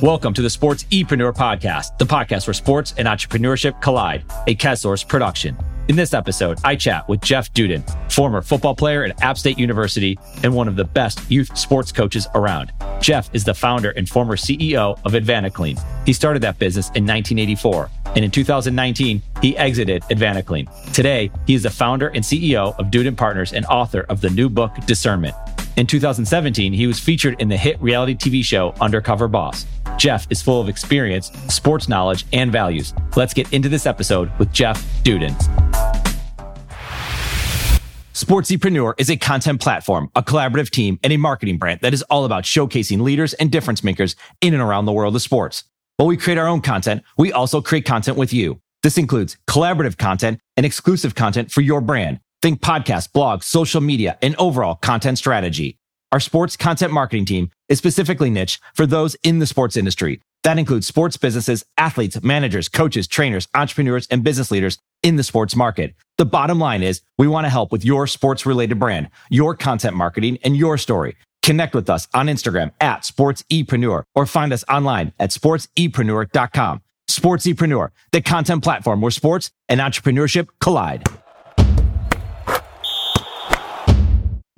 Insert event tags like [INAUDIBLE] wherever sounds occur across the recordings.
Welcome to the Sports Epreneur Podcast, the podcast where sports and entrepreneurship collide, a Kessource production. In this episode, I chat with Jeff Dudan, former football player at App State University and one of the best youth sports coaches around. Jeff is the founder and former CEO of AdvantaClean. He started that business in 1984, and in 2019, he exited AdvantaClean. Today, he is the founder and CEO of Dudan Partners and author of the new book, Discernment. In 2017, he was featured in the hit reality TV show Undercover Boss. Jeff is full of experience, sports knowledge, and values. Let's get into this episode with Jeff Dudan. Sportsepreneur is a content platform, a collaborative team, and a marketing brand that is all about showcasing leaders and difference makers in and around the world of sports. While we create our own content, we also create content with you. This includes collaborative content and exclusive content for your brand. Think podcasts, blogs, social media, and overall content strategy. Our sports content marketing team is specifically niche for those in the sports industry. That includes sports businesses, athletes, managers, coaches, trainers, entrepreneurs, and business leaders in the sports market. The bottom line is we want to help with your sports related brand, your content marketing, and your story. Connect with us on Instagram at sportsepreneur or find us online at sportsepreneur.com. Sportsepreneur, the content platform where sports and entrepreneurship collide.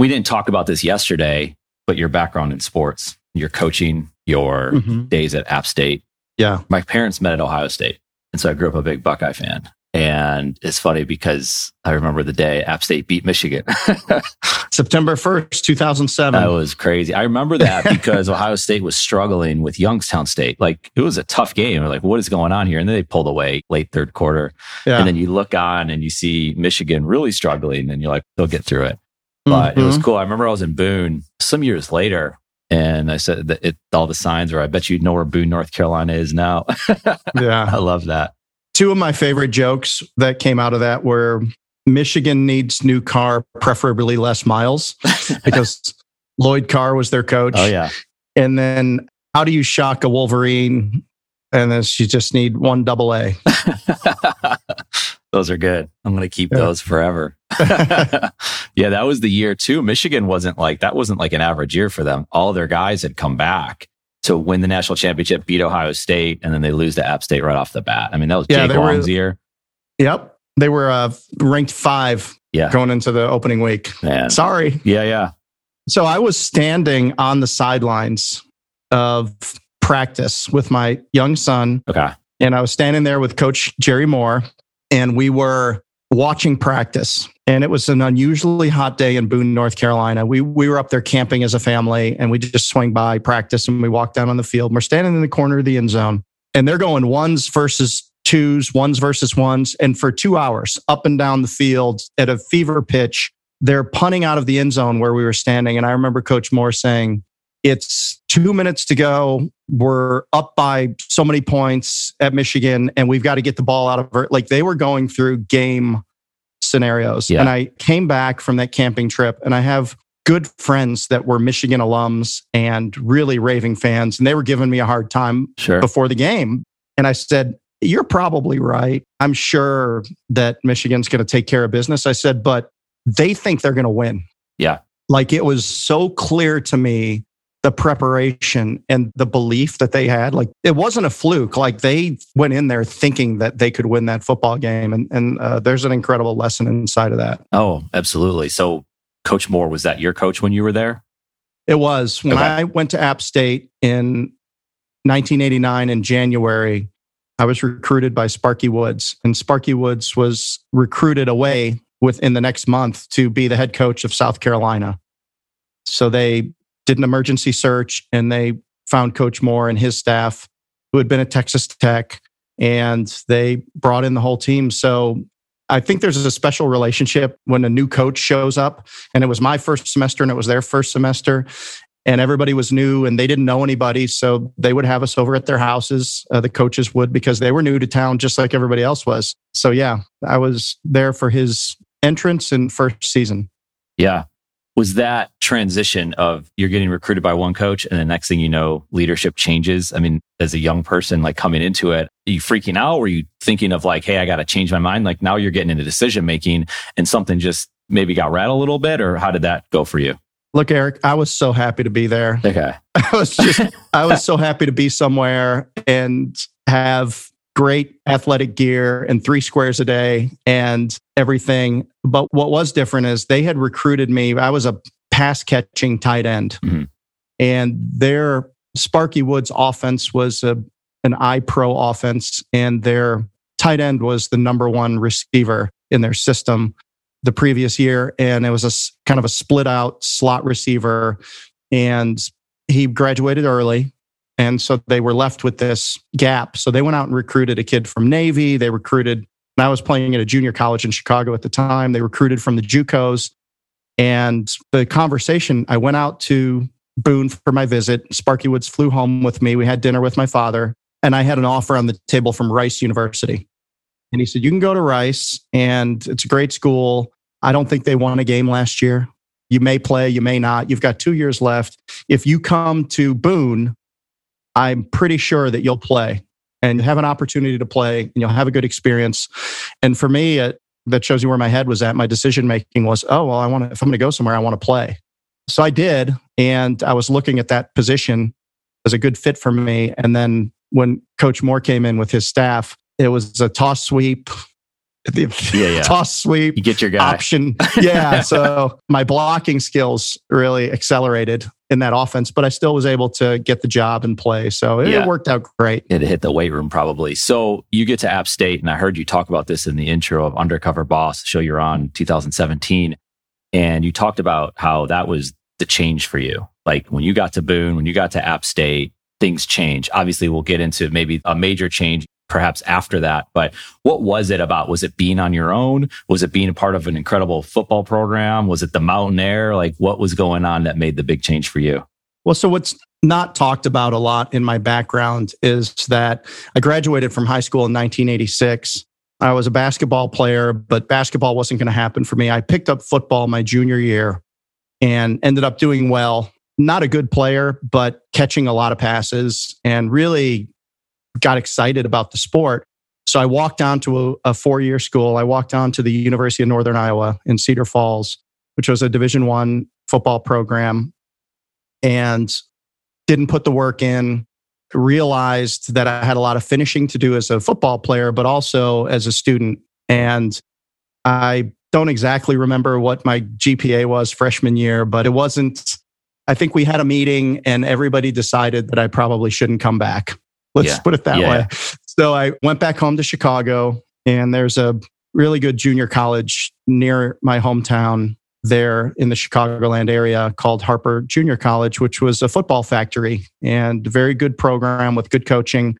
We didn't talk about this yesterday, but your background in sports, your coaching, your mm-hmm. days at App State. Yeah. My parents met at Ohio State. And so I grew up a big Buckeye fan. And it's funny because I remember the day App State beat Michigan. [LAUGHS] September 1st, 2007. That was crazy. I remember that because [LAUGHS] Ohio State was struggling with Youngstown State. Like it was a tough game. Like, what is going on here? And then they pulled away late third quarter. Yeah. And then you look on and you see Michigan really struggling and you're like, they'll get through it. But mm-hmm. it was mm-hmm. cool. I remember I was in Boone some years later and I said that it, all the signs were, I bet you know where Boone, North Carolina is now. [LAUGHS] yeah. I love that. Two of my favorite jokes that came out of that were Michigan needs new car, preferably less miles, [LAUGHS] because Lloyd Carr was their coach. Oh, yeah. And then how do you shock a Wolverine? And then you just need one double A. [LAUGHS] those are good. I'm going to keep yeah. those forever. [LAUGHS] [LAUGHS] yeah, that was the year too. Michigan wasn't like that wasn't like an average year for them. All their guys had come back to win the national championship, beat Ohio State, and then they lose to App State right off the bat. I mean, that was yeah, Jake Long's were, year. Yep. They were uh, ranked five yeah. going into the opening week. Man. Sorry. Yeah, yeah. So I was standing on the sidelines of practice with my young son. Okay. And I was standing there with Coach Jerry Moore, and we were watching practice. And it was an unusually hot day in Boone, North Carolina. We we were up there camping as a family and we just swing by practice and we walked down on the field. We're standing in the corner of the end zone and they're going ones versus twos, ones versus ones. And for two hours, up and down the field at a fever pitch, they're punting out of the end zone where we were standing. And I remember Coach Moore saying, It's two minutes to go. We're up by so many points at Michigan, and we've got to get the ball out of her. Like they were going through game scenarios. Yeah. And I came back from that camping trip, and I have good friends that were Michigan alums and really raving fans, and they were giving me a hard time sure. before the game. And I said, You're probably right. I'm sure that Michigan's going to take care of business. I said, But they think they're going to win. Yeah. Like it was so clear to me the preparation and the belief that they had. Like it wasn't a fluke. Like they went in there thinking that they could win that football game. And, and uh, there's an incredible lesson inside of that. Oh, absolutely. So, Coach Moore, was that your coach when you were there? It was. When okay. I went to App State in 1989 in January, I was recruited by Sparky Woods. And Sparky Woods was recruited away within the next month to be the head coach of South Carolina. So they did an emergency search and they found Coach Moore and his staff who had been at Texas Tech and they brought in the whole team. So I think there's a special relationship when a new coach shows up. And it was my first semester and it was their first semester. And everybody was new and they didn't know anybody. So they would have us over at their houses. Uh, the coaches would because they were new to town just like everybody else was. So yeah, I was there for his entrance and first season. Yeah was that transition of you're getting recruited by one coach and the next thing you know leadership changes i mean as a young person like coming into it are you freaking out were you thinking of like hey i got to change my mind like now you're getting into decision making and something just maybe got rattled a little bit or how did that go for you Look, Eric, I was so happy to be there. Okay. [LAUGHS] I was just, I was so happy to be somewhere and have great athletic gear and three squares a day and everything. But what was different is they had recruited me. I was a pass catching tight end. Mhm. And their Sparky Woods offense was a, an I pro offense, and their tight end was the number one receiver in their system the previous year. And it was a kind of a split out slot receiver. And he graduated early. And so they were left with this gap. So they went out and recruited a kid from Navy. They recruited, and I was playing at a junior college in Chicago at the time. They recruited from the JUCOs. And the conversation, I went out to Boone for my visit. Sparky Woods flew home with me. We had dinner with my father, and I had an offer on the table from Rice University. And he said, You can go to Rice, and it's a great school. I don't think they won a game last year. You may play, you may not. You've got two years left. If you come to Boone, I'm pretty sure that you'll play and have an opportunity to play and you'll have a good experience. And for me, it, that shows you where my head was at. My decision making was, oh, well, I want to, if I'm going to go somewhere, I want to play. So I did. And I was looking at that position as a good fit for me. And then when Coach Moore came in with his staff, it was a toss sweep. [LAUGHS] The Yeah, yeah. toss sweep You get your guy. option. [LAUGHS] Yeah. so my blocking skills really accelerated in that offense, but I still was able to get the job and play. So it, Yeah. worked out great. It hit the weight room probably. So you get to App State, and I heard you talk about this in the intro of Undercover Boss, show you're on 2017. And you talked about how that was the change for you. Like when you got to Boone, when you got to App State, things change. Obviously, we'll get into maybe a major change perhaps after that. But what was it about? Was it being on your own? Was it being a part of an incredible football program? Was it the mountain air? Like what was going on that made the big change for you? Well, so what's not talked about a lot in my background is that I graduated from high school in 1986. I was a basketball player, but basketball wasn't going to happen for me. I picked up football my junior year and ended up doing well. Not a good player, but catching a lot of passes and really got excited about the sport. So I walked on to a, a four year school. I walked on to the University of Northern Iowa in Cedar Falls, which was a Division One football program and didn't put the work in realized that i had a lot of finishing to do as a football player but also as a student and i don't exactly remember what my gpa was freshman year but it wasn't i think we had a meeting and everybody decided that i probably shouldn't come back let's Yeah. put it that Yeah. way so i went back home to chicago and there's a really good junior college near my hometown there in the Chicagoland area called Harper Junior College, which was a football factory and a very good program with good coaching.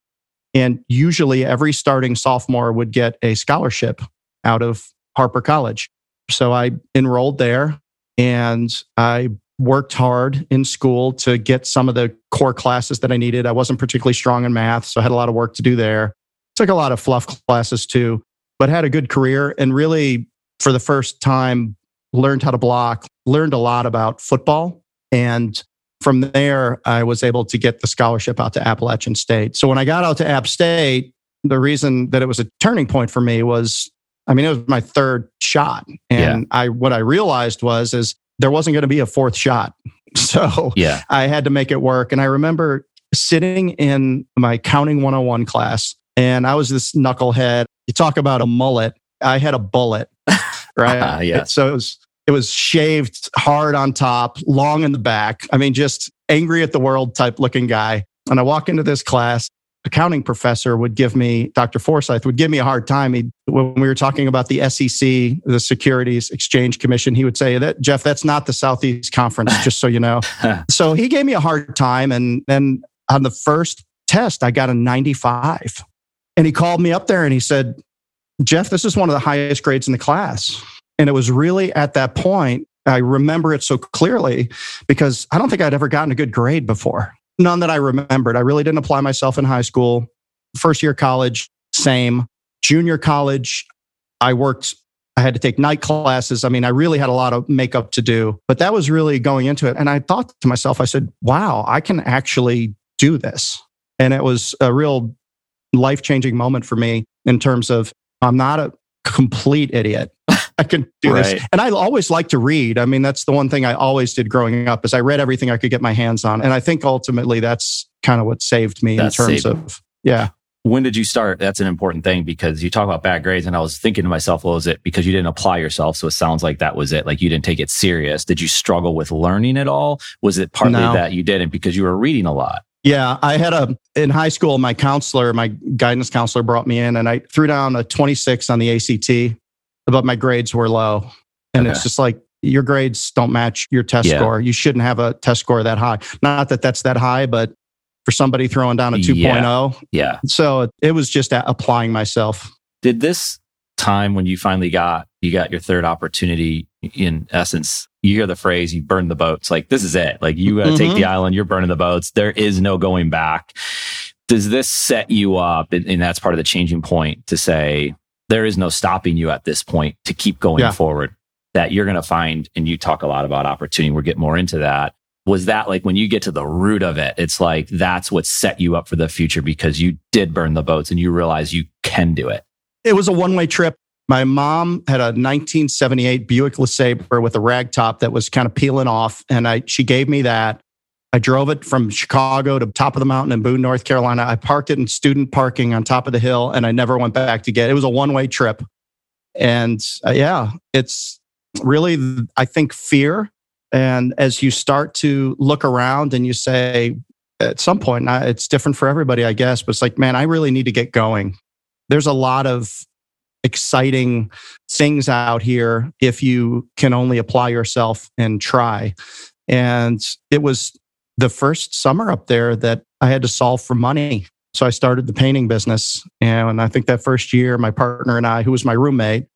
And usually every starting sophomore would get a scholarship out of Harper College. So I enrolled there and I worked hard in school to get some of the core classes that I needed. I wasn't particularly strong in math, so I had a lot of work to do there. Took a lot of fluff classes too, but had a good career and really for the first time learned how to block, learned a lot about football. And from there, I was able to get the scholarship out to Appalachian State. So when I got out to App State, the reason that it was a turning point for me was, I mean, it was my third shot. And I, what I realized was, is there wasn't going to be a fourth shot. [LAUGHS] So Yeah. I had to make it work. And I remember sitting in my counting 101 class, and I was this knucklehead. You talk about a mullet. I had a bullet, [LAUGHS] right? Ah, yeah. So it was it was shaved hard on top, long in the back. I mean, just angry at the world type looking guy. And I walk into this class. Accounting professor would give me, Dr. Forsyth would give me a hard time. He, when we were talking about the SEC, the Securities Exchange Commission, he would say that, Jeff, that's not the Southeast Conference, just so you know. [LAUGHS] [LAUGHS] so he gave me a hard time. And then on the first test, I got a 95. And he called me up there and he said, Jeff, this is one of the highest grades in the class. And it was really at that point, I remember it so clearly because I don't think I'd ever gotten a good grade before. None that I remembered. I really didn't apply myself in high school. First year college, same. Junior college, I worked, I had to take night classes. I mean, I really had a lot of makeup to do, but that was really going into it. And I thought to myself, I said, wow, I can actually do this. And it was a real life changing moment for me in terms of I'm not a complete idiot. I can do Right. this. And I always like to read. I mean, that's the one thing I always did growing up is I read everything I could get my hands on. And I think ultimately that's kind of what saved me That in terms saved of, yeah. when did you start? That's an important thing because you talk about bad grades, and I was thinking to myself, well, is it because you didn't apply yourself? So it sounds like that was it. Like you didn't take it serious. Did you struggle with learning at all? Was it partly No. that you didn't because you were reading a lot? Yeah, I had a in high school. My counselor, my guidance counselor, brought me in, and I threw down a 26 on the ACT, but my grades were low, and Okay. it's just like your grades don't match your test Yeah. score. You shouldn't have a test score that high. Not that that's that high, but for somebody throwing down a 2.0, Yeah. so it, it was just applying myself. Did this time when you finally got you got your third opportunity in essence you hear the phrase you burn the boats like this is it like you got to take Mhm. the island you're burning the boats there is no going back does this set you up and, and that's part of the changing point to say there is no stopping you at this point to keep going Yeah. forward that you're going to find and you talk a lot about opportunity we'll get more into that was that like when you get to the root of it it's like that's what set you up for the future because you did burn the boats and you realize you can do it It was a one way trip. My mom had a 1978 Buick LeSabre with a rag top that was kind of peeling off, and I she gave me that. I drove it from Chicago to top of the mountain in Boone, North Carolina. I parked it in student parking on top of the hill, and I never went back to get it. It was a one way trip, and uh, yeah, it's really I think fear. And as you start to look around and you say, at some point, point, it's different for everybody, I guess, but it's like, man, I really need to get going there's a lot of exciting things out here if you can only apply yourself and try. And it was the first summer up there that I had to solve for money. So I started the painting business. And I think that first year, my partner and I, who was my roommate,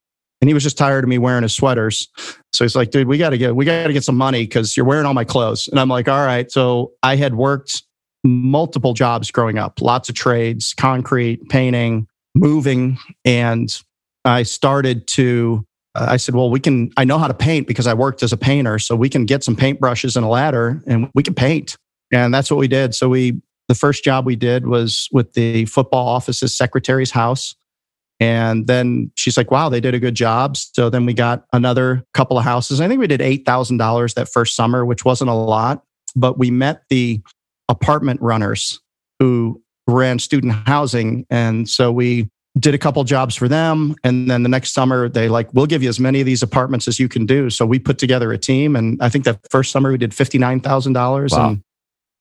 and he was just tired of me wearing his sweaters. So he's like, dude, we got to get, we got to get some money because you're wearing all my clothes. And I'm like, all right. So I had worked multiple jobs growing up, lots of trades, concrete, painting, moving. And I started to, Uh, I said, well, we can, I know how to paint because I worked as a painter. So we can get some paintbrushes and a ladder and we can paint. And that's what we did. So we, the first job we did was with the football office's secretary's house. And then she's like, wow, they did a good job. So then we got another couple of houses. I think we did $8,000 that first summer, which wasn't a lot, but we met the apartment runners who ran student housing. And so we did a couple jobs for them. And then the next summer, they like, we'll give you as many of these apartments as you can do. So we put together a team. And I think that first summer we did $59,000 Wow. and,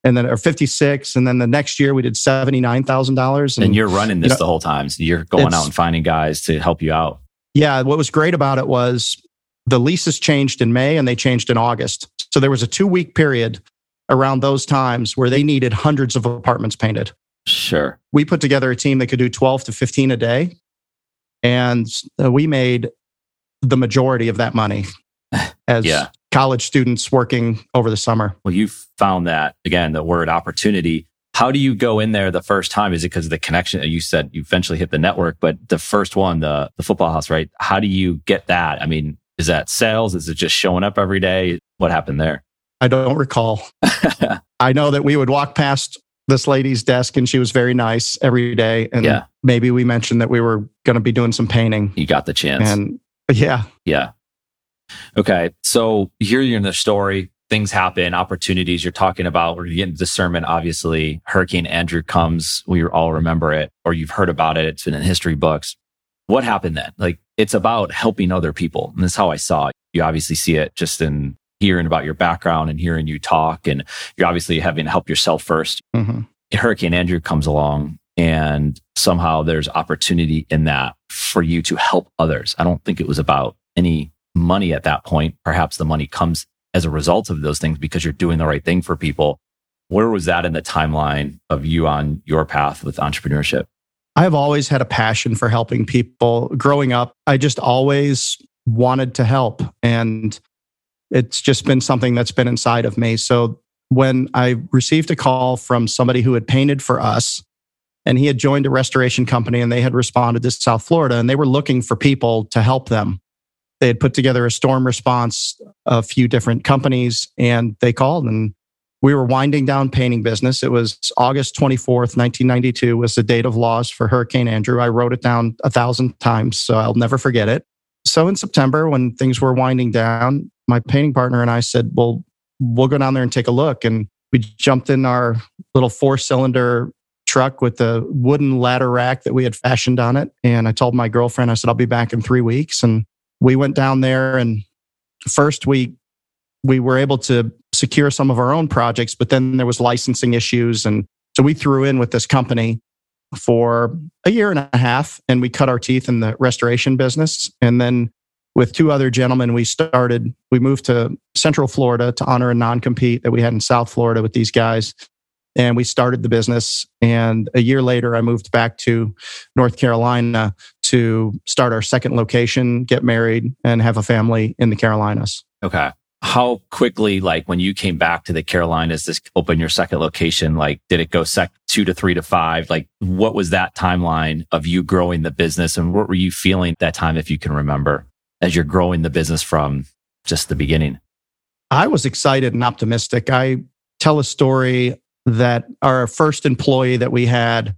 and then, or 56. And then the next year we did $79,000. and, you're running this you know, the whole time so you're going out and finding guys to help you out Yeah, what was great about it was the leases changed in May and they changed in August. So there was a two week period around those times where they needed hundreds of apartments painted. Sure We put together a team that could do 12 to 15 a day. And uh, we made the majority of that money [SIGHS] as Yeah. college students working over the summer. well you found that again the word opportunity how do you go in there the first time is it because of the connection you said you eventually hit the network but the first one the the football house right how do you get that i mean is that sales is it just showing up every day what happened there I don't recall. [LAUGHS] I know that we would walk past this lady's desk and she was very nice every day. And Yeah. maybe we mentioned that we were going to be doing some painting. you got the chance And yeah, Yeah. Okay. So here you're in the story. Things happen, opportunities you're talking about. We're getting discernment. Obviously, Hurricane Andrew comes. We all remember it, or you've heard about it. It's been in history books. What happened then? Like it's about helping other people. And that's how I saw it. You obviously see it just in hearing about your background and hearing you talk. And you're obviously having to help yourself first. Mhm. Hurricane Andrew comes along and somehow there's opportunity in that for you to help others. I don't think it was about any money at that point. Perhaps the money comes as a result of those things because you're doing the right thing for people. Where was that in the timeline of you on your path with entrepreneurship? I've always had a passion for helping people. Growing up, I just always wanted to help. And it's just been something that's been inside of me. So when I received a call from somebody who had painted for us, and he had joined a restoration company and they had responded to South Florida and they were looking for people to help them. They had put together a storm response, a few different companies, and they called and we were winding down painting business. It was August 24th, 1992 was the date of loss for Hurricane Andrew. I wrote it down a thousand times, so I'll never forget it. so in September, when things were winding down, my painting partner and I said, well, we'll go down there and take a look. And we jumped in our little four cylinder truck with the wooden ladder rack that we had fashioned on it. And I told my girlfriend, I said, I'll be back in three weeks. And we went down there and first we we were able to secure some of our own projects, but then there was licensing issues. And so we threw in with this company for a year and a half and we cut our teeth in the restoration business. And then with two other gentlemen, we started, we moved to Central Florida to honor a non compete that we had in South Florida with these guys. And we started the business. And a year later, I moved back to North Carolina to start our second location, get married, and have a family in the Carolinas. Okay how quickly, like when you came back to the Carolinas, this open your second location, like did it go sec two to three to five? Like what was that timeline of you growing the business and what were you feeling that time, if you can remember, as you're growing the business from just the beginning? I was excited and optimistic. I tell a story that our first employee that we had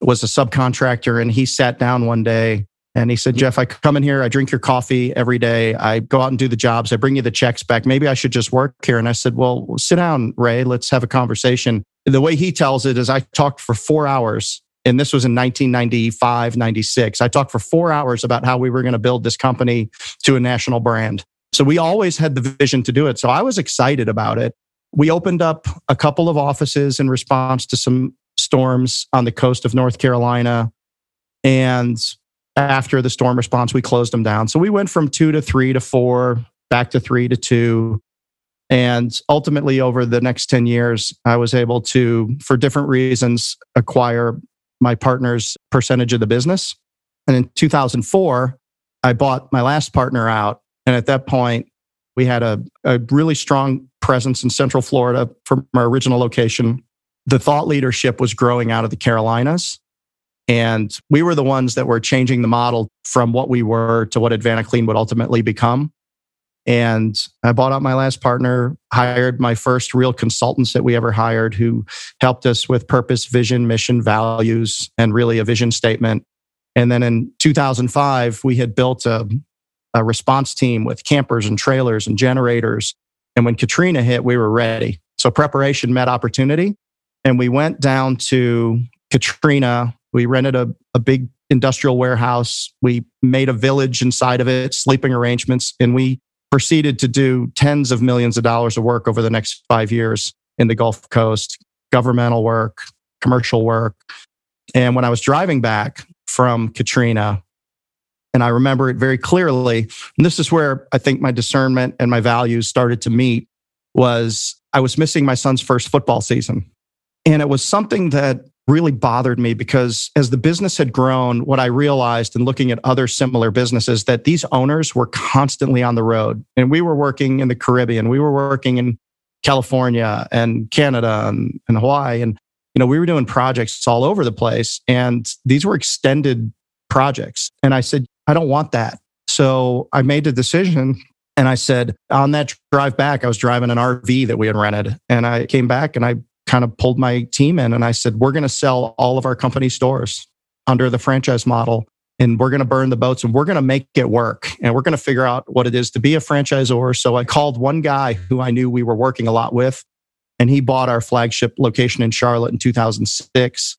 was a subcontractor and he sat down one day and he said, Jeff, I come in here, I drink your coffee every day, I go out and do the jobs, I bring you the checks back. Maybe I should just work here. And I said, Well, sit down, Ray, let's have a conversation. The way he tells it is I talked for four hours, and this was in 1995, 96. I talked for four hours about how we were going to build this company to a national brand. So we always had the vision to do it. So I was excited about it. We opened up a couple of offices in response to some storms on the coast of North Carolina. And after the storm response, we closed them down. So we went from two to three to four, back to three to two. And ultimately, over the next 10 years, I was able to, for different reasons, acquire my partner's percentage of the business. And in 2004, I bought my last partner out. And at that point, we had a, a really strong presence in Central Florida from our original location. The thought leadership was growing out of the Carolinas. And we were the ones that were changing the model from what we were to what AdvantaClean would ultimately become. And I bought out my last partner, hired my first real consultants that we ever hired who helped us with purpose, vision, mission, values, and really a vision statement. And then in 2005, we had built a, a response team with campers and trailers and generators. And when Katrina hit, we were ready. So preparation met opportunity. And we went down to Katrina we rented a, a big industrial warehouse. We made a village inside of it, sleeping arrangements, and we proceeded to do tens of millions of dollars of work over the next five years in the Gulf Coast, governmental work, commercial work. And when I was driving back from Katrina, and I remember it very clearly, and this is where I think my discernment and my values started to meet, was I was missing my son's first football season. And it was something that really bothered me because as the business had grown, what I realized in looking at other similar businesses that these owners were constantly on the road. And we were working in the Caribbean, we were working in California and Canada and, and Hawaii. And, you know, we were doing projects all over the place. And these were extended projects. And I said, I don't want that. So I made the decision and I said, on that drive back, I was driving an RV that we had rented. And I came back and I kind of pulled my team in and I said, we're going to sell all of our company stores under the franchise model and we're going to burn the boats and we're going to make it work and we're going to figure out what it is to be a franchisor. So I called one guy who I knew we were working a lot with and he bought our flagship location in Charlotte in 2006.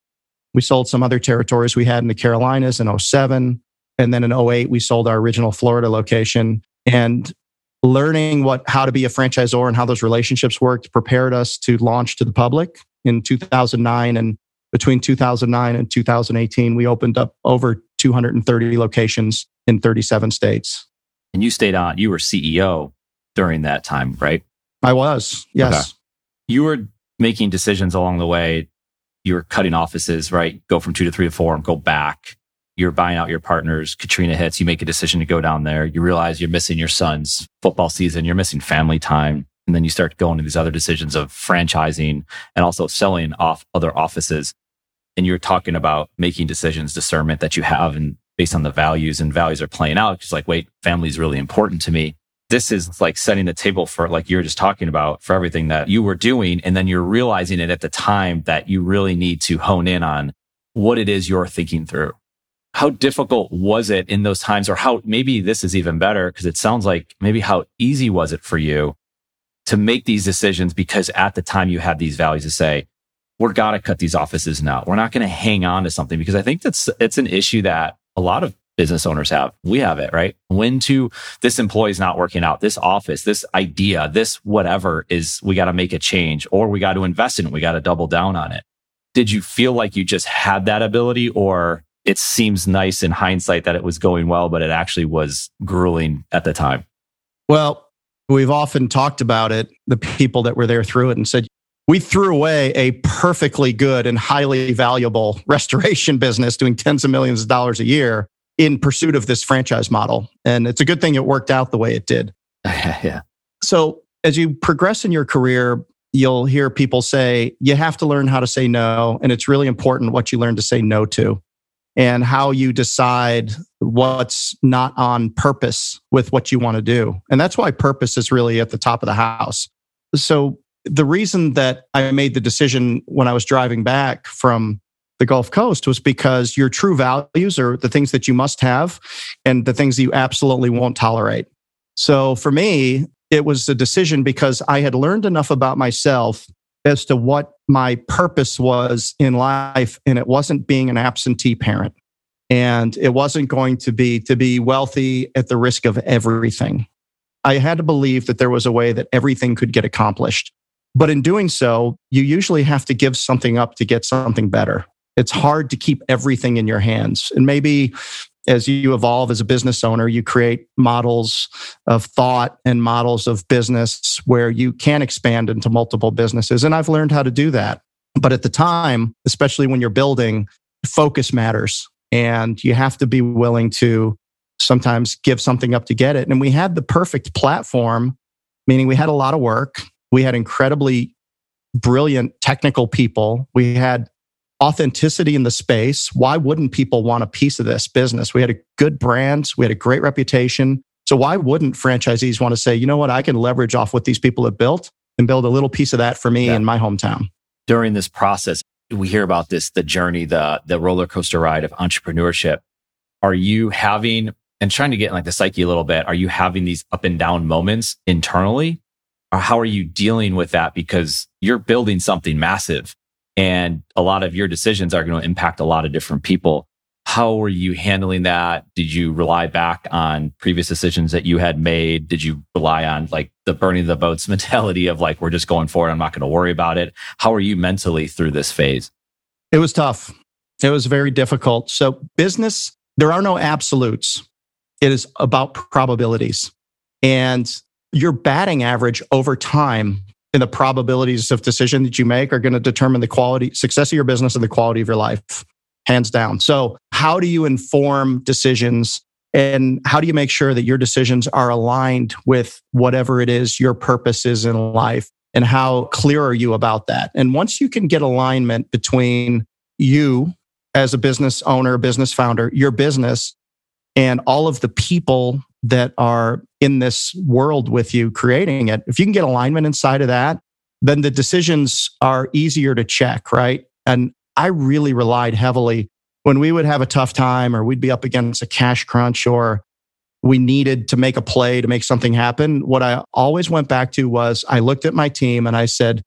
We sold some other territories we had in the Carolinas in 07. And then in 08, we sold our original Florida location. And learning what how to be a franchisor and how those relationships worked prepared us to launch to the public in 2009 and between 2009 and 2018 we opened up over 230 locations in 37 states. And you stayed on you were ceo during that time right? I was yes. Okay. you were making decisions along the way. You were cutting offices right? Go from two to three to four and go back you're buying out your partners. Katrina hits, you make a decision to go down there. You realize you're missing your son's football season. You're missing family time. And then you start going to these other decisions of franchising and also selling off other offices. And you're talking about making decisions, discernment that you have and based on the values and values are playing out. It's like, wait, family is really important to me. This is like setting the table for, like you're just talking about, for everything that you were doing. And then you're realizing it at the time that you really need to hone in on what it is you're thinking through how difficult was it in those times or how maybe this is even better because it sounds like maybe how easy was it for you to make these decisions because at the time you had these values to say we're got to cut these offices now. We're not going to hang on to something because i think that's it's an issue that a lot of business owners have. We have it right? When to this employee is not working out. This office this idea this whatever is we got to make a change or we got to invest in it. We got to double down on it. Did you feel like you just had that ability or it seems nice in hindsight that it was going well, but it actually was grueling at the time. Well, we've often talked about it, the people that were there through it, and said, we threw away a perfectly good and highly valuable [LAUGHS] restoration business doing tens of millions of dollars a year in pursuit of this franchise model. And it's a good thing it worked out the way it did. [LAUGHS] yeah. So as you progress in your career, you'll hear people say, you have to learn how to say no. And it's really important what you learn to say no to and how you decide what's not on purpose with what you want to do. And that's why purpose is really at the top of the house. So, the reason that I made the decision when I was driving back from the Gulf Coast was because your true values are the things that you must have and the things that you absolutely won't tolerate. So, for me, it was a decision because I had learned enough about myself as to what my purpose was in life. And it wasn't being an absentee parent. And it wasn't going to be to be wealthy at the risk of everything. I had to believe that there was a way that everything could get accomplished. But in doing so, you usually have to give something up to get something better. It's hard to keep everything in your hands. And maybe as you evolve as a business owner, you create models of thought and models of business where you can expand into multiple businesses. And I've learned how to do that. But at the time, especially when you're building, focus matters. And you have to be willing to sometimes give something up to get it. And we had the perfect platform, meaning we had a lot of work. We had incredibly brilliant technical people. We had authenticity in the space. Why wouldn't people want a piece of this business? We had a good brand, we had a great reputation. So why wouldn't franchisees want to say, you know what, I can leverage off what these people have built and build a little piece of that for me yeah. in my hometown? During this process, we hear about this, the journey, the the roller coaster ride of entrepreneurship. Are you having and trying to get like the psyche a little bit, are you having these up and down moments internally? Or how are you dealing with that? Because you're building something massive and a lot of your decisions are going to impact a lot of different people. How were you handling that? Did you rely back on previous decisions that you had made? Did you rely on like the burning the boats [LAUGHS] mentality of like, we're just going forward. I'm not going to worry about it. How are you mentally through this phase? It was tough. It was very difficult. So business, there are no absolutes. It is about probabilities and your batting average over time and the probabilities of decision that you make are going to determine the quality, success of your business and the quality of your life, hands down. So, how do you inform decisions and how do you make sure that your decisions are aligned with whatever it is your purpose is in life? And how clear are you about that? And once you can get alignment between you as a business owner, business founder, your business, and all of the people that are in this world with you creating it, if you can get alignment inside of that, then the decisions are easier to check, right? And I really relied heavily when we would have a tough time or we'd be up against a cash crunch or we needed to make a play to make something happen. What I always went back to was I looked at my team and I said,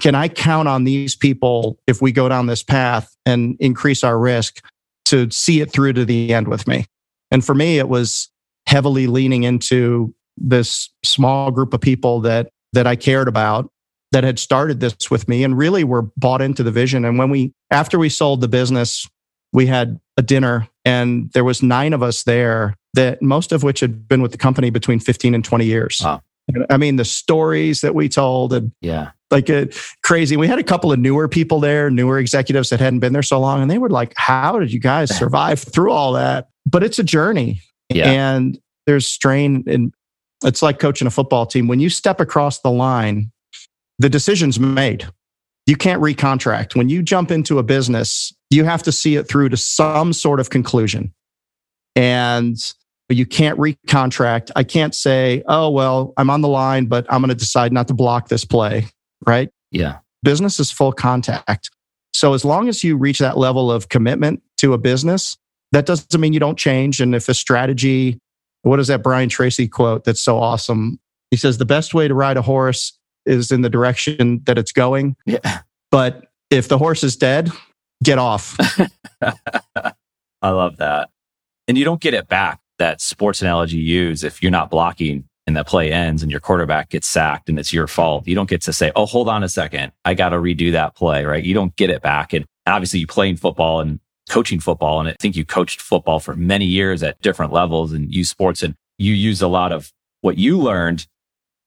can I count on these people if we go down this path and increase our risk to see it through to the end with me? And for me, it was heavily leaning into this small group of people that that I cared about that had started this with me and really were bought into the vision. And when we after we sold the business, we had a dinner and there was nine of us there that most of which had been with the company between 15 and 20 years. Wow. I mean, the stories that we told and yeah, like a, uh, crazy. We had a couple of newer people there, newer executives that hadn't been there so long. And they were like, how did you guys [LAUGHS] survive through all that? But it's a journey. Yeah. And there's strain and it's like coaching a football team. When you step across the line, the decision's made. You can't recontract. When you jump into a business, you have to see it through to some sort of conclusion. And you can't recontract. I can't say, oh, well, I'm on the line, but I'm going to decide not to block this play. Right. Yeah. Business is full contact. So as long as you reach that level of commitment to a business, that doesn't mean you don't change. And if a strategy, what is that Brian Tracy quote that's so awesome? He says, the best way to ride a horse is in the direction that it's going. Yeah. But if the horse is dead, get off. [LAUGHS] I love that. And you don't get it back, that sports analogy you use, if you're not blocking and the play ends and your quarterback gets sacked and it's your fault. You don't get to say, oh, hold on a second. I got to redo that play, right? You don't get it back. And obviously you play in football and coaching football. And I think you coached football for many years at different levels and use sports and you used a lot of what you learned.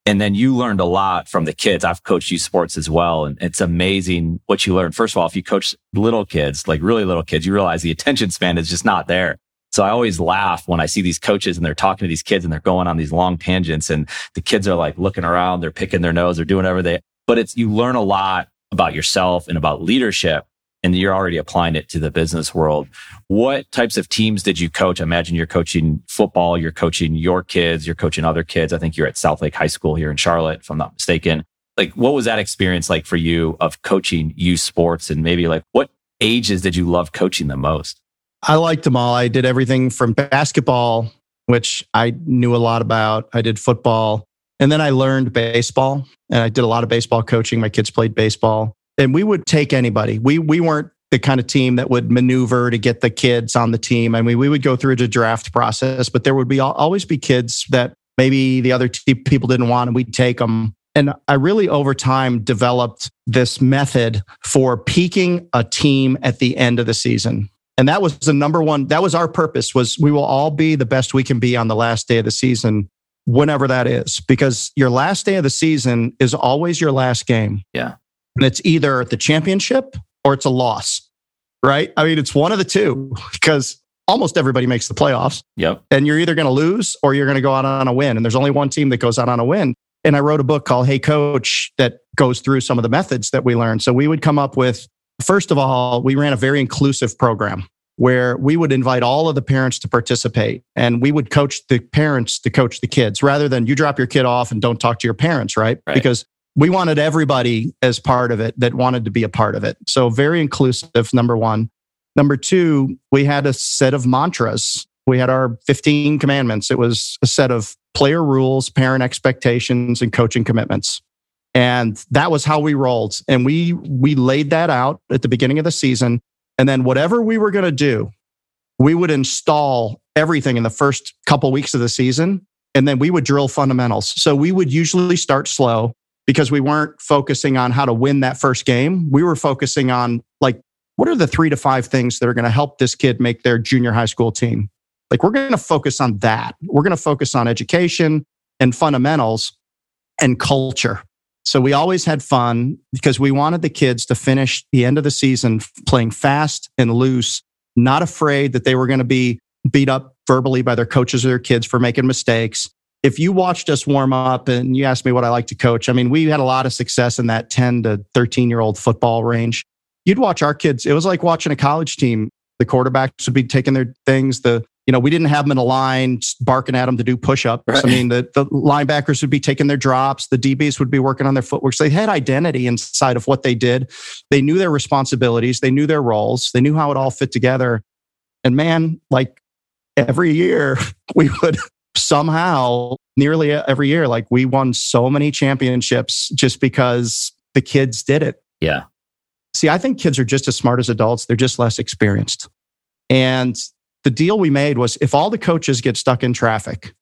And then you learned a lot from the kids. I've coached youth sports as well. And it's amazing what you learn. First of all, if you coach little kids, like really little kids, you realize the attention span is just not there. So I always laugh when I see these coaches and they're talking to these kids and they're going on these long tangents and the kids are like looking around, they're picking their nose, they're doing whatever they, but it's, you learn a lot about yourself and about leadership and you're already applying it to the business world. What types of teams did you coach? I imagine you're coaching football, you're coaching your kids, you're coaching other kids. I think you're at Southlake High School here in Charlotte, if I'm not mistaken. Like, what was that experience like for you of coaching youth sports? And maybe like, what ages did you love coaching the most? I liked them all. I did everything from basketball, which I knew a lot about. I did football. And then I learned baseball and I did a lot of baseball coaching. My kids played baseball and we would take anybody. We, we weren't the kind of team that would maneuver to get the kids on the team. I mean, we would go through the draft process, but there would be always be kids that maybe the other t- people didn't want and we'd take them. And I really over time developed this method for peaking a team at the end of the season. And that was the number one, that was our purpose was we will all be the best we can be on the last day of the season, whenever that is, because your last day of the season is always your last game. Yeah. And it's either the championship or it's a loss, right? I mean, it's one of the two [LAUGHS] because almost everybody makes the playoffs. Yep. And you're either going to lose or you're going to go out on a win. And there's only one team that goes out on a win. And I wrote a book called Hey Coach that goes through some of the methods that we learned. So we would come up with First of all, we ran a very inclusive program where we would invite all of the parents to participate and we would coach the parents to coach the kids rather than you drop your kid off and don't talk to your parents, right? right. Because we wanted everybody as part of it that wanted to be a part of it. So very inclusive, number one. Number two, we had a set of mantras. We had our 15 commandments. It was a set of player rules, parent expectations, and coaching commitments. And that was how we rolled. And we we laid that out at the beginning of the season. And then whatever we were going to do, we would install everything in the first couple weeks of the season. And then we would drill fundamentals. So we would usually start slow because we weren't focusing on how to win that first game. We were focusing on like, what are the three to five things that are going to help this kid make their junior high school team? Like, we're going to focus on that. We're going to focus on education and fundamentals and culture. So we always had fun because we wanted the kids to finish the end of the season playing fast and loose, not afraid that they were going to be beat up verbally by their coaches or their kids for making mistakes. If you watched us warm up and you asked me what I like to coach, I mean, we had a lot of success in that 10 to 13 year old football range. You'd watch our kids. It was like watching a college team. The quarterbacks would be taking their things. The you know, we didn't have them in a line barking at them to do push-ups. Right. I mean, the, the linebackers would be taking their drops. The DBs would be working on their footwork. So they had identity inside of what they did. They knew their responsibilities. They knew their roles. They knew how it all fit together. And man, like every year [LAUGHS] we would somehow nearly every year, like we won so many championships just because the kids did it. Yeah. See, I think kids are just as smart as adults. They're just less experienced. And the deal we made was if all the coaches get stuck in traffic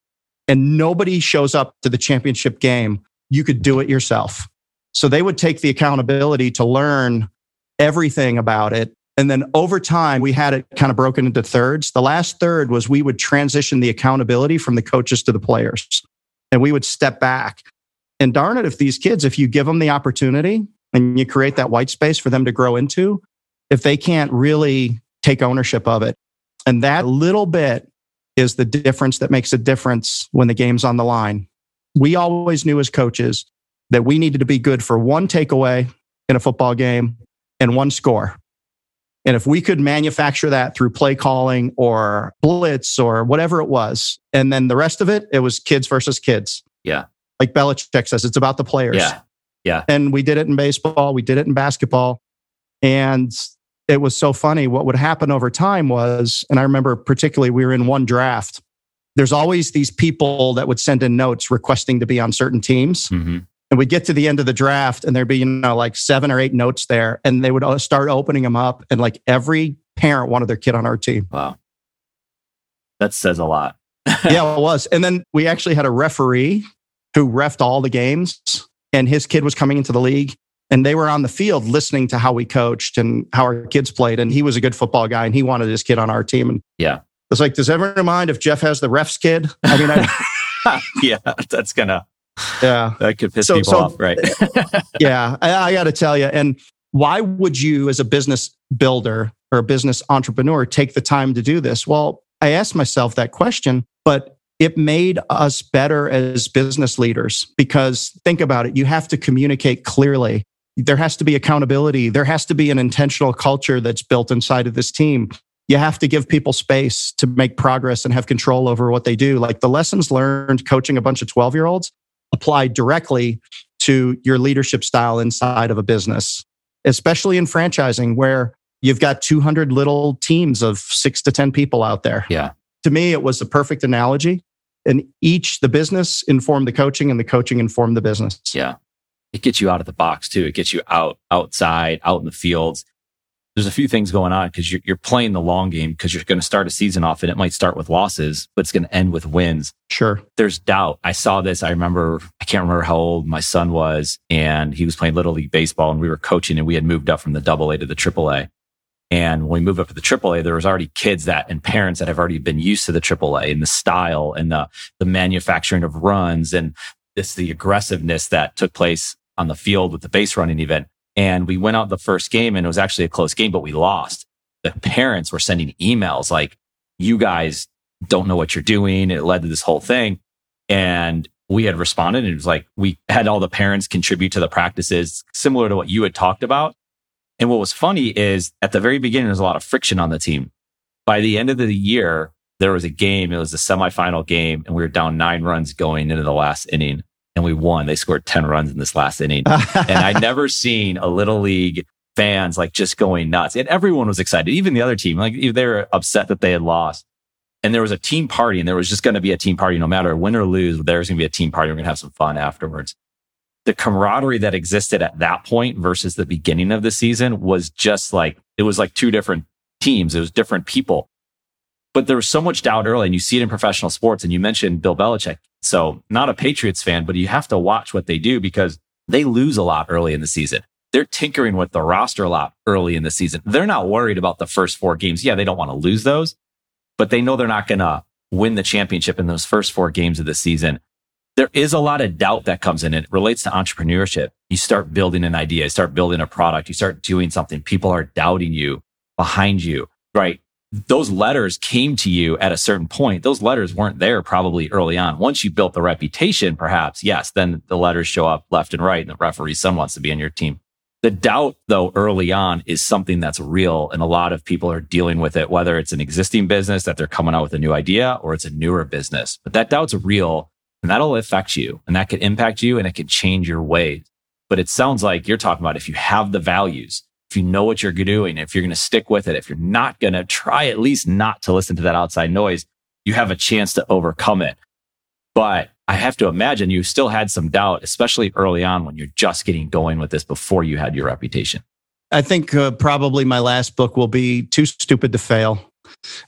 and nobody shows up to the championship game, you could do it yourself. So they would take the accountability to learn everything about it. And then over time, we had it kind of broken into thirds. The last third was we would transition the accountability from the coaches to the players and we would step back. And darn it, if these kids, if you give them the opportunity and you create that white space for them to grow into, if they can't really take ownership of it, and that little bit is the difference that makes a difference when the game's on the line. We always knew as coaches that we needed to be good for one takeaway in a football game and one score. And if we could manufacture that through play calling or blitz or whatever it was, and then the rest of it, it was kids versus kids. Yeah. Like Belichick says, it's about the players. Yeah. Yeah. And we did it in baseball, we did it in basketball. And it was so funny. What would happen over time was, and I remember particularly we were in one draft. There's always these people that would send in notes requesting to be on certain teams. Mm-hmm. And we'd get to the end of the draft and there'd be, you know, like seven or eight notes there. And they would start opening them up. And like every parent wanted their kid on our team. Wow. That says a lot. [LAUGHS] yeah, it was. And then we actually had a referee who refed all the games and his kid was coming into the league and they were on the field listening to how we coached and how our kids played. And he was a good football guy and he wanted his kid on our team. And yeah, it's like, does everyone mind if Jeff has the ref's kid? I mean, I, [LAUGHS] yeah, that's gonna, yeah, that could piss so, people so, off, right? [LAUGHS] yeah, I, I got to tell you. And why would you, as a business builder or a business entrepreneur, take the time to do this? Well, I asked myself that question, but it made us better as business leaders because think about it. You have to communicate clearly. There has to be accountability. There has to be an intentional culture that's built inside of this team. You have to give people space to make progress and have control over what they do. Like the lessons learned coaching a bunch of 12 year olds apply directly to your leadership style inside of a business, especially in franchising where you've got 200 little teams of six to 10 people out there. Yeah. To me, it was the perfect analogy. And each, the business informed the coaching and the coaching informed the business. Yeah it gets you out of the box too. It gets you out outside, out in the fields. There's a few things going on because you're, you're playing the long game because you're going to start a season off and it might start with losses, but it's going to end with wins. Sure. There's doubt. I saw this. I remember, I can't remember how old my son was and he was playing little league baseball and we were coaching and we had moved up from the double A to the triple A. And when we moved up to the AAA, there was already kids that and parents that have already been used to the AAA and the style and the the manufacturing of runs and this the aggressiveness that took place on the field with the base running event. And we went out the first game and it was actually a close game, but we lost. The parents were sending emails like, you guys don't know what you're doing. It led to this whole thing. And we had responded and it was like, we had all the parents contribute to the practices similar to what you had talked about. And what was funny is at the very beginning, there's a lot of friction on the team. By the end of the year, there was a game. It was a semifinal game and we were down nine runs going into the last inning and we won. They scored 10 runs in this last inning. and I'd [LAUGHS] never seen a little league fans like just going nuts. And everyone was excited, even the other team. Like they were upset that they had lost. And there was a team party and there was just going to be a team party no matter win or lose. There's going to be a team party. We're going to have some fun afterwards. The camaraderie that existed at that point versus the beginning of the season was just like, it was like two different teams. It was different people. But there was so much doubt early, and you see it in professional sports. And you mentioned Bill Belichick. So, not a Patriots fan, but you have to watch what they do because they lose a lot early in the season. They're tinkering with the roster a lot early in the season. They're not worried about the first four games. Yeah, they don't want to lose those, but they know they're not going to win the championship in those first four games of the season. There is a lot of doubt that comes in. It relates to entrepreneurship. You start building an idea, you start building a product, you start doing something. People are doubting you behind you, right? Those letters came to you at a certain point. Those letters weren't there probably early on. Once you built the reputation, perhaps, yes, then the letters show up left and right and the referee's son wants to be on your team. The doubt though early on is something that's real and a lot of people are dealing with it, whether it's an existing business that they're coming out with a new idea or it's a newer business. But that doubt's real and that'll affect you and that could impact you and it can change your ways. But it sounds like you're talking about if you have the values, if you know what you're doing, if you're going to stick with it, if you're not going to try at least not to listen to that outside noise, you have a chance to overcome it. But I have to imagine you still had some doubt, especially early on when you're just getting going with this before you had your reputation. I think uh, probably my last book will be Too Stupid to Fail.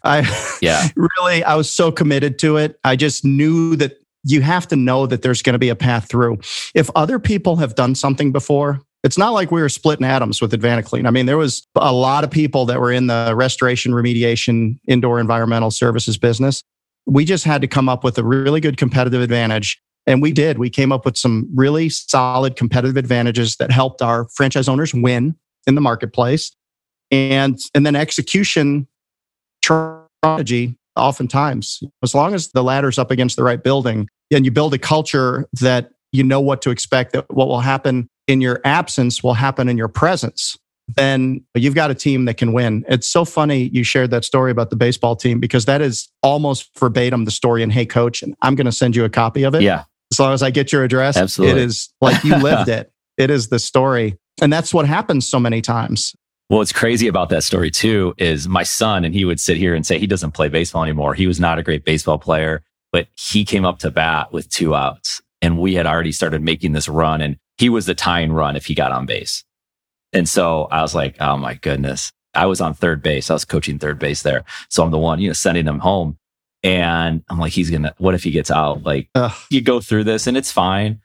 I yeah. [LAUGHS] really I was so committed to it. I just knew that you have to know that there's going to be a path through. If other people have done something before, it's not like we were splitting atoms with AdvantaClean. I mean, there was a lot of people that were in the restoration, remediation, indoor environmental services business. We just had to come up with a really good competitive advantage. And we did. We came up with some really solid competitive advantages that helped our franchise owners win in the marketplace. And, and then execution strategy, oftentimes, as long as the ladder's up against the right building and you build a culture that you know what to expect, that what will happen in your absence will happen in your presence, then you've got a team that can win. It's so funny you shared that story about the baseball team because that is almost verbatim the story in Hey Coach. And I'm going to send you a copy of it. Yeah. As long as I get your address. Absolutely. It is like you [LAUGHS] lived it. It is the story. And that's what happens so many times. Well, what's crazy about that story too is my son, and he would sit here and say he doesn't play baseball anymore. He was not a great baseball player, but he came up to bat with two outs and we had already started making this run and he was the tying run if he got on base. And so I was like, oh my goodness. I was on third base. I was coaching third base there. So I'm the one, you know, sending him home. And I'm like, he's going to, what if he gets out? Like, Ugh. you go through this and it's fine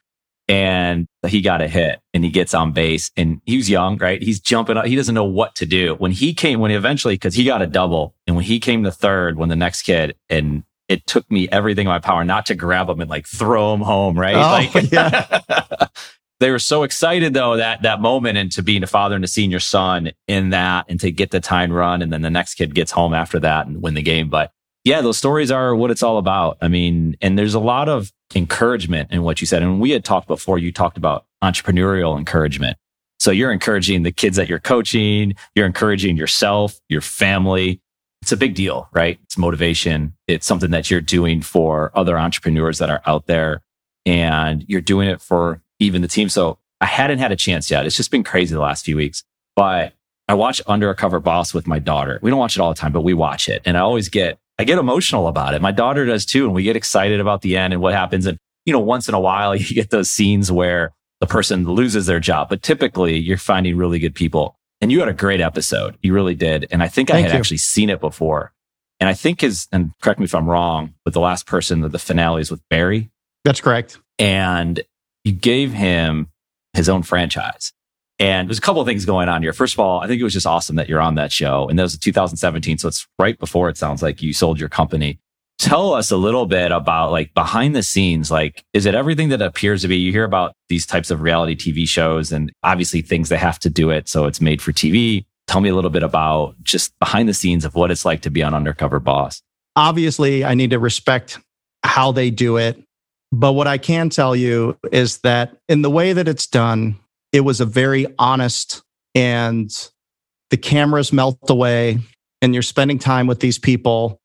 and he got a hit and he gets on base and he was young, right? He's jumping up. He doesn't know what to do. When he came, when he eventually, cause he got a double and when he came to third, when the next kid and it took me everything in my power not to grab him and like throw him home, right? Oh, like, yeah. [LAUGHS] they were so excited though that that moment and to being a father and seeing your son in that and to get the time run and then the next kid gets home after that and win the game. But yeah, those stories are what it's all about. I mean, and there's a lot of encouragement in what you said. And we had talked before, you talked about entrepreneurial encouragement. So you're encouraging the kids that you're coaching, you're encouraging yourself, your family. It's a big deal, right? It's motivation. It's something that you're doing for other entrepreneurs that are out there and you're doing it for even the team. So I hadn't had a chance yet. It's just been crazy the last few weeks, but I watch Undercover Boss with my daughter. We don't watch it all the time, but we watch it. And I always get I get emotional about it. My daughter does too. And we get excited about the end and what happens. And, you know, once in a while [LAUGHS] you get those scenes where the person loses their job, but typically you're finding really good people. And you had a great episode. You really did. And I think Thank I had you. actually seen it before. And I think his, and correct me if I'm wrong, but the last person that the finale is with Barry. That's correct. And you gave him his own franchise. And there's a couple of things going on here. First of all, I think it was just awesome that you're on that show. And that was 2017. So it's right before it sounds like you sold your company. Tell us a little bit about like behind the scenes. Like, is it everything that appears to be? You hear about these types of reality TV shows and obviously things that have to do it. So it's made for TV. Tell me a little bit about just behind the scenes of what it's like to be on Undercover Boss. Obviously, I need to respect how they do it. But what I can tell you is that in the way that it's done, it was a very honest and the cameras melt away and you're spending time with these people.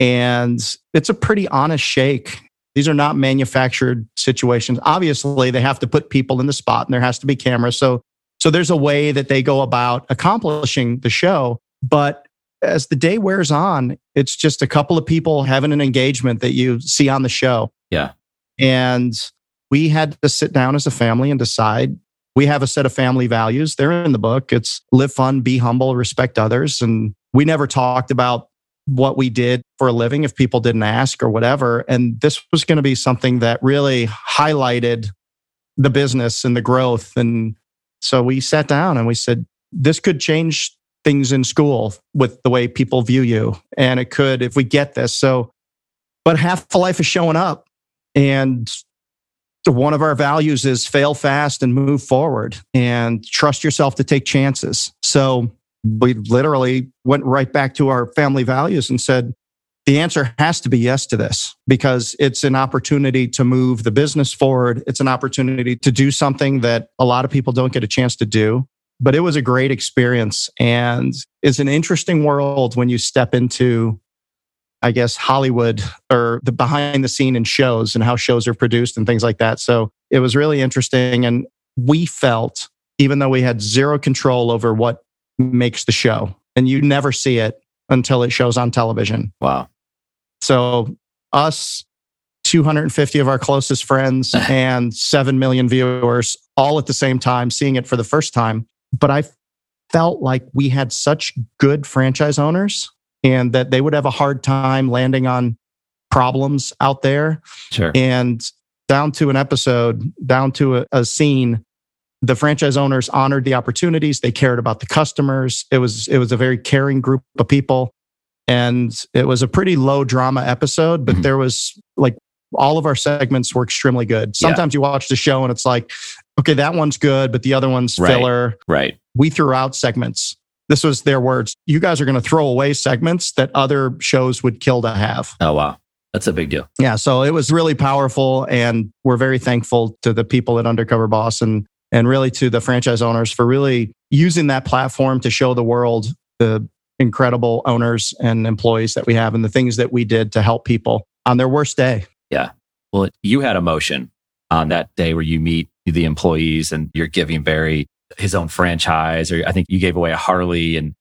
And it's a pretty honest shake. These are not manufactured situations. Obviously they have to put people in the spot and there has to be cameras. So so there's a way that they go about accomplishing the show. But as the day wears on it's just a couple of people having an engagement that you see on the show. Yeah and we had to sit down as a family and decide we have a set of family values. They're in the book. It's live fun, be humble, respect others. And we never talked about what we did for a living if people didn't ask or whatever. And this was going to be something that really highlighted the business and the growth. And so we sat down and we said, this could change things in school with the way people view you. And it could if we get this. So, but half of life is showing up. And one of our values is fail fast and move forward and trust yourself to take chances. So we literally went right back to our family values and said, the answer has to be yes to this because it's an opportunity to move the business forward. It's an opportunity to do something that a lot of people don't get a chance to do. But it was a great experience and it's an interesting world when you step into I guess, Hollywood or the behind the scene in shows and how shows are produced and things like that. So it was really interesting. And we felt, even though we had zero control over what makes the show, and you never see it until it shows on television. Wow. So, us, 250 of our closest friends, [LAUGHS] and 7 million viewers all at the same time seeing it for the first time. But I felt like we had such good franchise owners and that they would have a hard time landing on problems out there. Sure. And down to an episode, down to a, a scene, the franchise owners honored the opportunities. They cared about the customers. It was it was a very caring group of people, and it was a pretty low drama episode. But mm-hmm. there was like all of our segments were extremely good. Sometimes yeah. you watch the show and it's like, okay, that one's good, but the other one's right. filler. Right. We threw out segments this was their words. You guys are going to throw away segments that other shows would kill to have. Oh, wow. That's a big deal. Yeah. So it was really powerful. And we're very thankful to the people at Undercover Boss and, and really to the franchise owners for really using that platform to show the world the incredible owners and employees that we have and the things that we did to help people on their worst day. Yeah. Well, you had emotion on that day where you meet the employees and you're giving Barry his own franchise, or I think you gave away a Harley and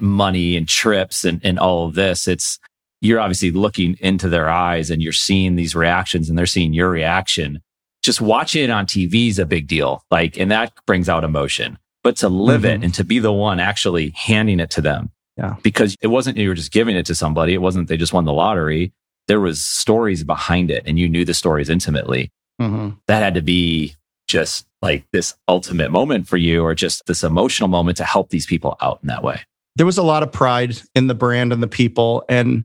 money and trips and, and all of this. It's, you're obviously looking into their eyes and you're seeing these reactions and they're seeing your reaction. Just watching it on TV is a big deal. Like, and that brings out emotion, but to live mm-hmm. it and to be the one actually handing it to them. Yeah. Because it wasn't you were just giving it to somebody. It wasn't they just won the lottery. There was stories behind it and you knew the stories intimately. Mm-hmm. That had to be just like this ultimate moment for you or just this emotional moment to help these people out in that way. There was a lot of pride in the brand and the people. And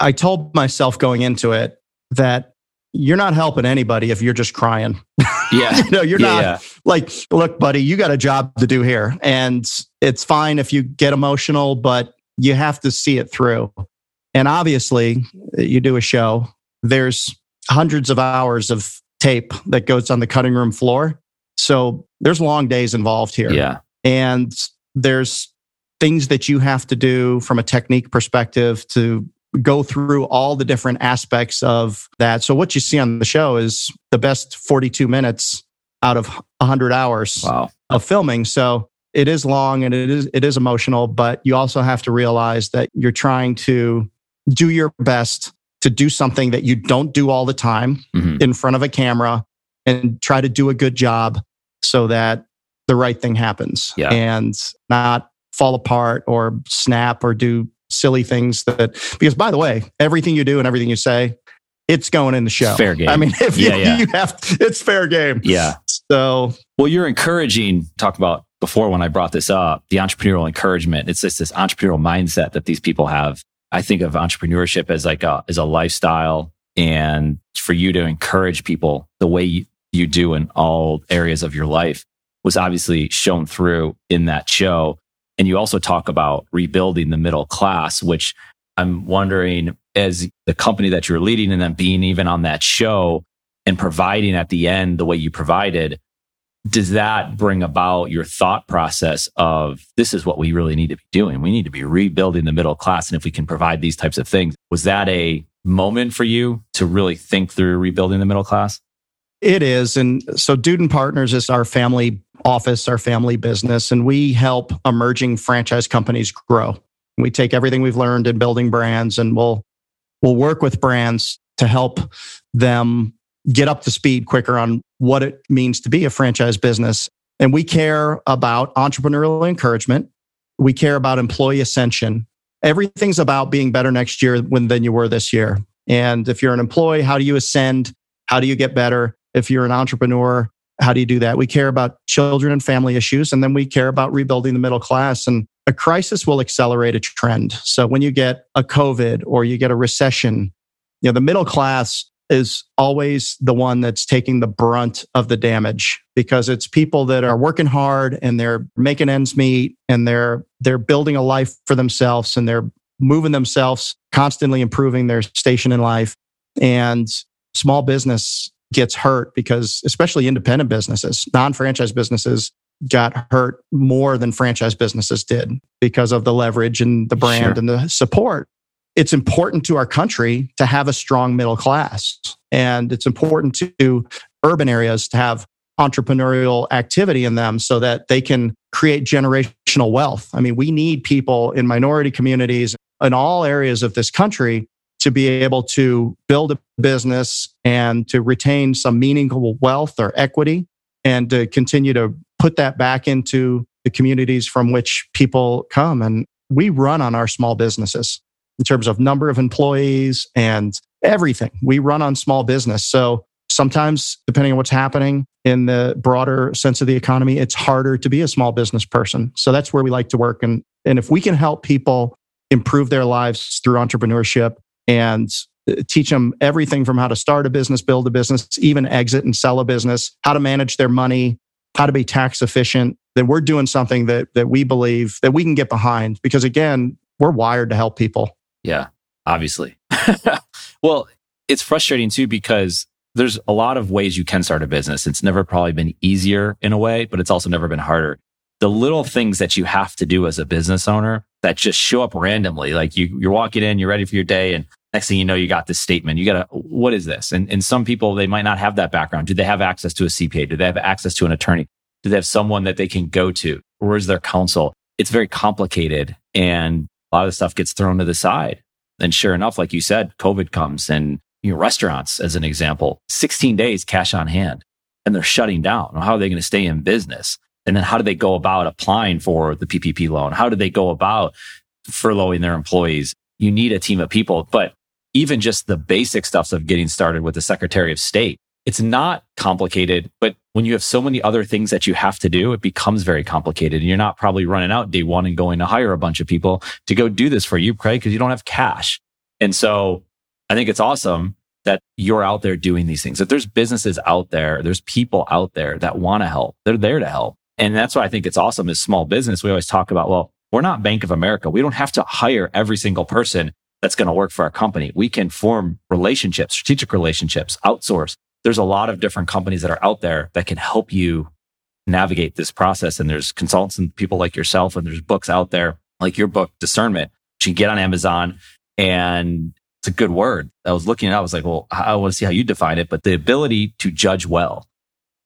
I told myself going into it that you're not helping anybody if you're just crying. [LAUGHS] Yeah. you know, you're yeah, not yeah. like, look, buddy, you got a job to do here. And it's fine if you get emotional, but you have to see it through. And obviously, you do a show, there's hundreds of hours of tape that goes on the cutting room floor. So there's long days involved here. Yeah. And there's things that you have to do from a technique perspective to go through all the different aspects of that. So what you see on the show is the best 42 minutes out of 100 hours wow. of filming. So it is long and it is it is emotional, but you also have to realize that you're trying to do your best to do something that you don't do all the time mm-hmm. in front of a camera and try to do a good job so that the right thing happens yeah. and not fall apart or snap or do silly things that because by the way everything you do and everything you say it's going in the show fair game i mean if yeah, you, yeah. you have it's fair game yeah so well you're encouraging talk about before when i brought this up the entrepreneurial encouragement it's just this entrepreneurial mindset that these people have i think of entrepreneurship as like a as a lifestyle and for you to encourage people the way you, you do in all areas of your life was obviously shown through in that show. And you also talk about rebuilding the middle class, which I'm wondering as the company that you're leading and then being even on that show and providing at the end the way you provided, does that bring about your thought process of this is what we really need to be doing? We need to be rebuilding the middle class. And if we can provide these types of things, was that a moment for you to really think through rebuilding the middle class? It is. And so Dudan Partners is our family office, our family business, and we help emerging franchise companies grow. We take everything we've learned in building brands and we'll we'll work with brands to help them get up to speed quicker on what it means to be a franchise business. And we care about entrepreneurial encouragement. We care about employee ascension. Everything's about being better next year than you were this year. And if you're an employee, how do you ascend? How do you get better? If you're an entrepreneur, how do you do that? We care about children and family issues, and then we care about rebuilding the middle class. And a crisis will accelerate a trend. So when you get a COVID or you get a recession, you know, the middle class is always the one that's taking the brunt of the damage because it's people that are working hard and they're making ends meet and they're they're building a life for themselves and they're moving themselves constantly improving their station in life and small business gets hurt because especially independent businesses, non-franchise businesses got hurt more than franchise businesses did because of the leverage and the brand sure. and the support. It's important to our country to have a strong middle class. And it's important to urban areas to have entrepreneurial activity in them so that they can create generational wealth. I mean, we need people in minority communities in all areas of this country to be able to build a business and to retain some meaningful wealth or equity and to continue to put that back into the communities from which people come. And we run on our small businesses in terms of number of employees and everything. We run on small business. So sometimes, depending on what's happening in the broader sense of the economy, it's harder to be a small business person. So that's where we like to work. And, and if we can help people improve their lives through entrepreneurship, and uh, teach them everything from how to start a business, build a business, even exit and sell a business, how to manage their money, how to be tax efficient, then we're doing something that, that we believe that we can get behind because again, we're wired to help people. Yeah, obviously. [LAUGHS] well, it's frustrating too because there's a lot of ways you can start a business. It's never probably been easier in a way, but it's also never been harder. The little things that you have to do as a business owner that just show up randomly, like you, you're walking in, you're ready for your day, and next thing you know, you got this statement. You got to, what is this? And, and some people, they might not have that background. Do they have access to a CPA? Do they have access to an attorney? Do they have someone that they can go to? Where's their counsel? It's very complicated and a lot of the stuff gets thrown to the side. And sure enough, like you said, COVID comes and you know, restaurants, as an example, 16 days cash on hand and they're shutting down. How are they going to stay in business? And then how do they go about applying for the PPP loan? How do they go about furloughing their employees? You need a team of people, but even just the basic stuff of getting started with the Secretary of State, it's not complicated, but when you have so many other things that you have to do, it becomes very complicated. And you're not probably running out day one and going to hire a bunch of people to go do this for you, Craig, because you don't have cash. And so I think it's awesome that you're out there doing these things. That there's businesses out there, there's people out there that want to help. They're there to help. And that's why I think it's awesome as small business. We always talk about, well, we're not Bank of America. We don't have to hire every single person that's going to work for our company. We can form relationships, strategic relationships, outsource. There's a lot of different companies that are out there that can help you navigate this process. And there's consultants and people like yourself, and there's books out there like your book, Discernment, which you get on Amazon. And it's a good word. I was looking at it, I was like, well, I want to see how you define it, but the ability to judge well.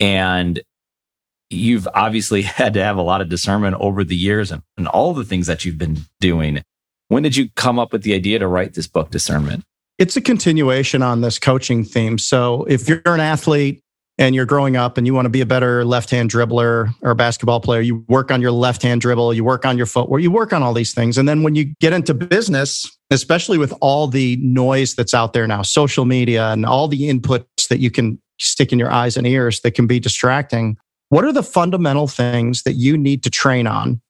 And you've obviously [LAUGHS] had to have a lot of discernment over the years and, and all the things that you've been doing. When did you come up with the idea to write this book, Discernment? It's a continuation on this coaching theme. So if you're an athlete and you're growing up and you want to be a better left hand dribbler or basketball player, you work on your left hand dribble, you work on your footwork, you work on all these things. And then when you get into business, especially with all the noise that's out there now, social media and all the inputs that you can stick in your eyes and ears that can be distracting, what are the fundamental things that you need to train on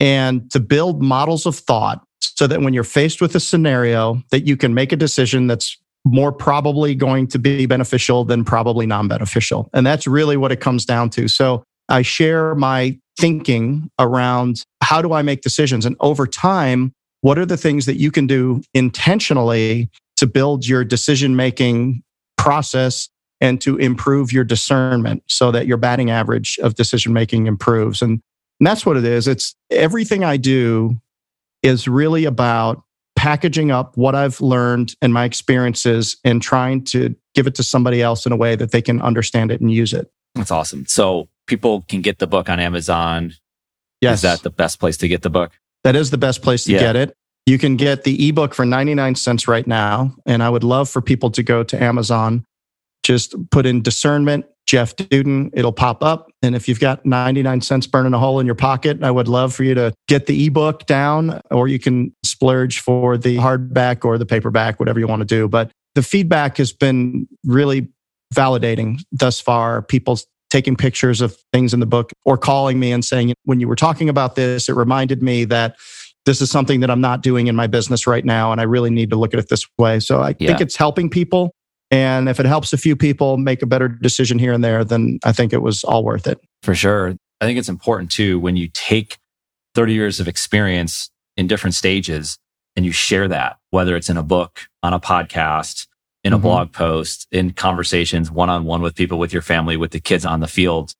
and to build models of thought so that when you're faced with a scenario that you can make a decision that's more probably going to be beneficial than probably non-beneficial and that's really what it comes down to so i share my thinking around how do i make decisions and over time what are the things that you can do intentionally to build your decision making process and to improve your discernment so that your batting average of decision making improves. And, and that's what it is. It's everything I do is really about packaging up what I've learned and my experiences and trying to give it to somebody else in a way that they can understand it and use it. That's awesome. So people can get the book on Amazon. Yes. Is that the best place to get the book? That is the best place to yeah. get it. You can get the ebook for 99 cents right now. And I would love for people to go to Amazon just put in discernment, Jeff Dudan, it'll pop up. And if you've got 99 cents burning a hole in your pocket, I would love for you to get the ebook down, or you can splurge for the hardback or the paperback, whatever you want to do. But the feedback has been really validating thus far. People taking pictures of things in the book or calling me and saying, when you were talking about this, it reminded me that this is something that I'm not doing in my business right now. And I really need to look at it this way. So I yeah. think it's helping people. And if it helps a few people make a better decision here and there, then I think it was all worth it. For sure. I think it's important too when you take 30 years of experience in different stages and you share that, whether it's in a book, on a podcast, in a mm-hmm. blog post, in conversations one on one with people, with your family, with the kids on the field.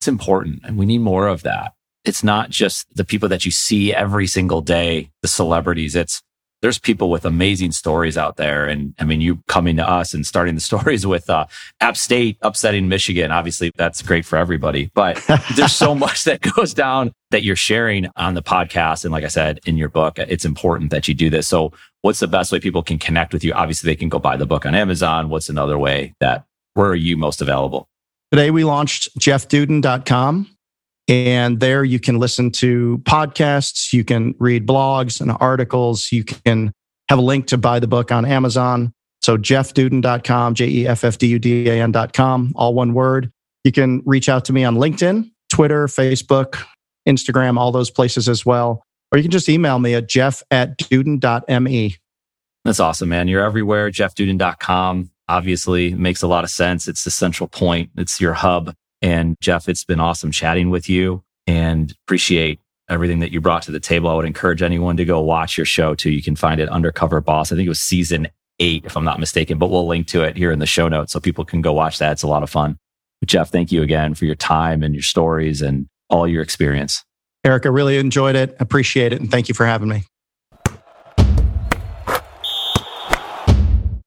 It's important and we need more of that. It's not just the people that you see every single day, the celebrities. It's there's people with amazing stories out there. And I mean, you coming to us and starting the [LAUGHS] stories with uh, App State upsetting Michigan. Obviously, that's great for everybody. But [LAUGHS] there's so much that goes down that you're sharing on the podcast. And like I said, in your book, it's important that you do this. So, what's the best way people can connect with you? Obviously, they can go buy the book on Amazon. What's another way that where are you most available? Today, we launched jeffdudan.com. And there you can listen to podcasts, you can read blogs and articles, you can have a link to buy the book on Amazon. So jeffdudan.com, J E F F D U D A N.com, all one word. You can reach out to me on LinkedIn, Twitter, Facebook, Instagram, all those places as well. Or you can just email me at jeff at dudan.me. That's awesome, man. You're everywhere. jeffdudan.com obviously makes a lot of sense. It's the central point. It's your hub. And Jeff, it's been awesome chatting with you and appreciate everything that you brought to the table. I would encourage anyone to go watch your show too. You can find it Undercover Boss. I think it was season eight, if I'm not mistaken, but we'll link to it here in the show notes so people can go watch that. It's a lot of fun. But Jeff, thank you again for your time and your stories and all your experience. Eric, I really enjoyed it. Appreciate it. And thank you for having me.